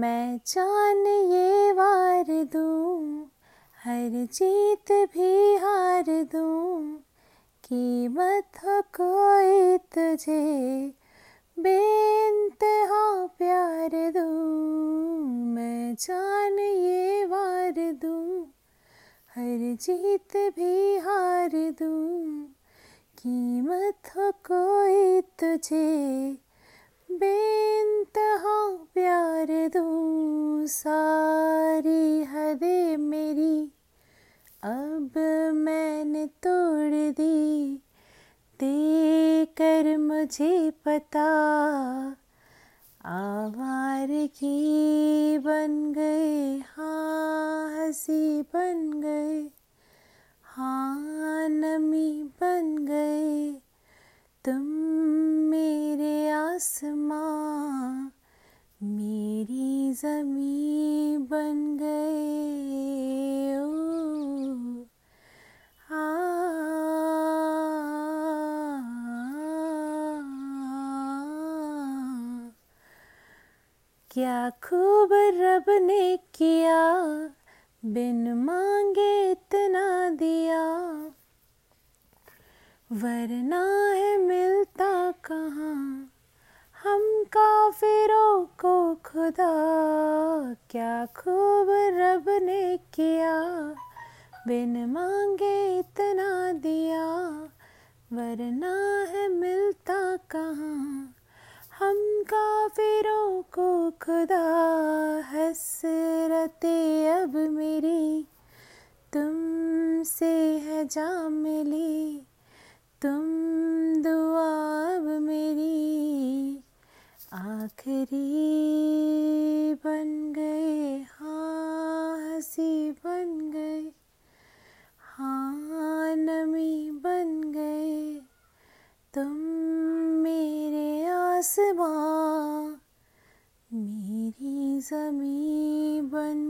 मैं जान ये वार दूँ, हर जीत भी हार दूँ। कीमत हो कोई तुझे बेनतहा प्यार दूँ। मैं जान ये वार दूँ, हर जीत भी हार दूँ। कीमत हो कोई तुझे बेनतहा प्यार दूँ सारी हदे मेरी। अब मैंने तोड़ दी दे कर मुझे पता। आवार की बन गए हाँ हँसी बन गए। हाँ नमी जमी बन गए, ओ। क्या खूब रब ने किया, बिन मांगे इतना दिया। वरना है मिलता कहाँ काफिरों को खुदा, क्या खूब रब ने किया। बिन मांगे इतना दिया, वरना है मिलता कहाँ। हम काफिरों को खुदा, हसरते अब मेरी। तुम से है जा मिली, तुम दुआ अब मेरी। आखिरी बन गए हाँ हँसी बन गए हाँ नमी बन गए। तुम मेरे आसमां, मेरी जमी बन